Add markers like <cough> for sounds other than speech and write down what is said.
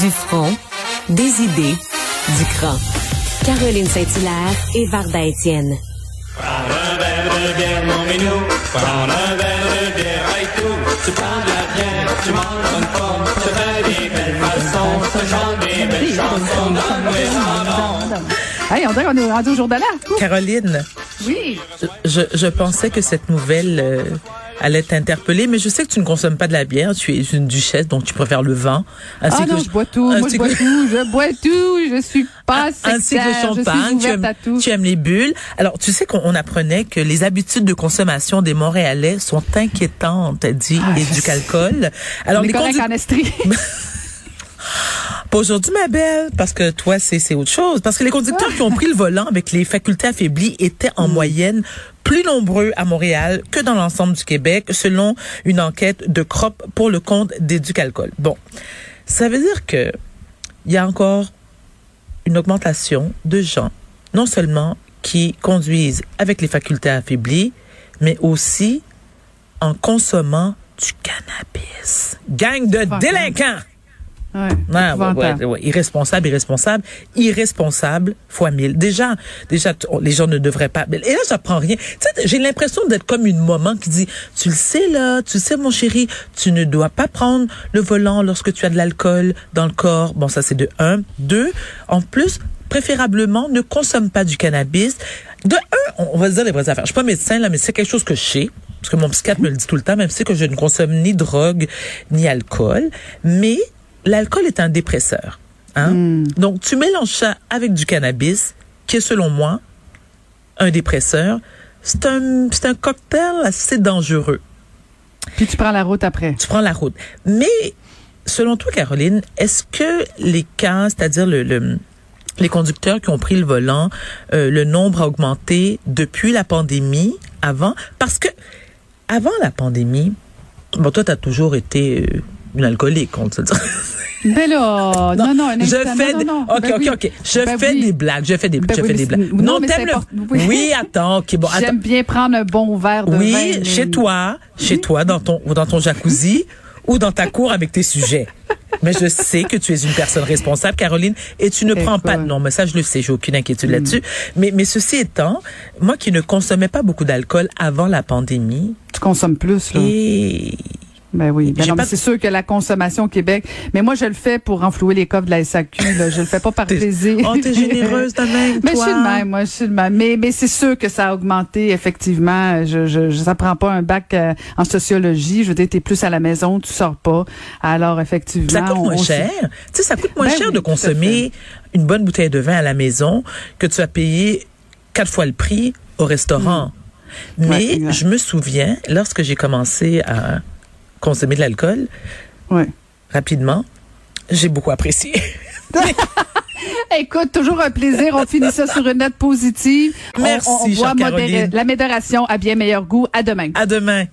Du front, des idées, du cran. Caroline Saint-Hilaire et Varda Étienne. Prends un verre de bière, mon minou. Prends un verre de bière, aïe tout. Tu prends de la bière, tu manges une pomme. Tu fais des belles façons, tu chantes des belles chansons. Donne-moi Hey, on dirait qu'on est rendu au jour de l'an. Caroline, Oui. je, je pensais que cette nouvelle euh, allait t'interpeller, mais je sais que tu ne consommes pas de la bière. Tu es une duchesse, donc tu préfères le vin. ainsi Ah que non, je bois tout. Moi, je bois que- tout. Je bois tout. Je suis pas ainsi que le champagne, tu aimes, tu aimes les bulles. Alors, tu sais qu'on on apprenait que les habitudes de consommation des Montréalais sont inquiétantes, dit Ah, je Éduc sais. Alcool. Alors, On est les correct conduc- en estrie. <laughs> Pas aujourd'hui, ma belle, parce que toi, c'est c'est autre chose. Parce que les conducteurs qui ont pris le volant avec les facultés affaiblies étaient Mm. en moyenne plus nombreux à Montréal que dans l'ensemble du Québec, selon une enquête de CROP pour le compte d'Éducalcool. Bon, ça veut dire que il y a encore une augmentation de gens, non seulement qui conduisent avec les facultés affaiblies, mais aussi en consommant du cannabis. Gang de Fuck, délinquants! Ouais, Ah, ouais, épouvantable. ouais, ouais. Irresponsable, irresponsable, irresponsable fois mille. Déjà, déjà, les gens ne devraient pas. Et là, j'apprends rien. Tu sais, j'ai l'impression d'être comme une maman qui dit, tu le sais là, tu le sais mon chéri, tu ne dois pas prendre le volant lorsque tu as de l'alcool dans le corps. Bon, ça c'est de un. Deux, en plus, préférablement, ne consomme pas du cannabis. De un, on on va se dire les vraies affaires. Je suis pas médecin là, mais c'est quelque chose que je sais. Parce que mon psychiatre me le dit tout le temps, même si que je ne consomme ni drogue ni alcool. Mais l'alcool est un dépresseur. Hein? Donc, tu mélanges ça avec du cannabis, qui est selon moi un dépresseur. C'est un, c'est un cocktail assez dangereux. Puis tu prends la route après. Tu prends la route. Mais, selon toi, Caroline, est-ce que les cas, c'est-à-dire le, le- les conducteurs qui ont pris le volant, euh, le nombre a augmenté depuis la pandémie, avant? Parce que, avant la pandémie, bon, toi, tu as toujours été euh, une alcoolique, on te dit. <laughs> Ben là, non, non, un je fais non, non, non. OK, Ben OK, oui. OK. Je Ben fais oui. des blagues, je fais des Ben je oui, fais mais des blagues. non, mais t'aimes le-. Oui. Oui, attends, OK, bon. J'aime bien prendre un bon verre de vin. Oui, mais- chez toi, chez toi dans ton dans ton jacuzzi ou dans ta cour avec tes sujets. Mais je sais que tu es une personne responsable, Caroline, et tu ne prends pas. Écoute. Non, mais ça, je le sais, j'ai aucune inquiétude là-dessus. Mais, mais ceci étant, moi qui ne consommais pas beaucoup d'alcool avant la pandémie, Tu consommes plus, là. et Ben oui. Ben pas- c'est sûr que la consommation au Québec. Mais moi, je le fais pour renflouer les coffres de la SAQ. Là. Je le fais pas par plaisir. Oh, t'es généreuse de même, <laughs> Mais je suis le même, moi, je suis le même. Mais, mais c'est sûr que ça a augmenté, effectivement. Je, je, je- ça prend pas un bac euh, en sociologie. Je veux dire, t'es plus à la maison, tu sors pas. Alors, effectivement. Ça coûte on- moins on- cher. Tu sais, ça coûte moins Ben cher oui, de consommer une bonne bouteille de vin à la maison que tu as payé quatre fois le prix au restaurant. Ouais, Mais je me souviens, lorsque j'ai commencé à consommer de l'alcool, Ouais. rapidement, j'ai beaucoup apprécié. <laughs> Écoute, toujours un plaisir. On finit ça sur une note positive. Merci, on, on voit modérer- Caroline. la modération à bien meilleur goût. À demain. À demain.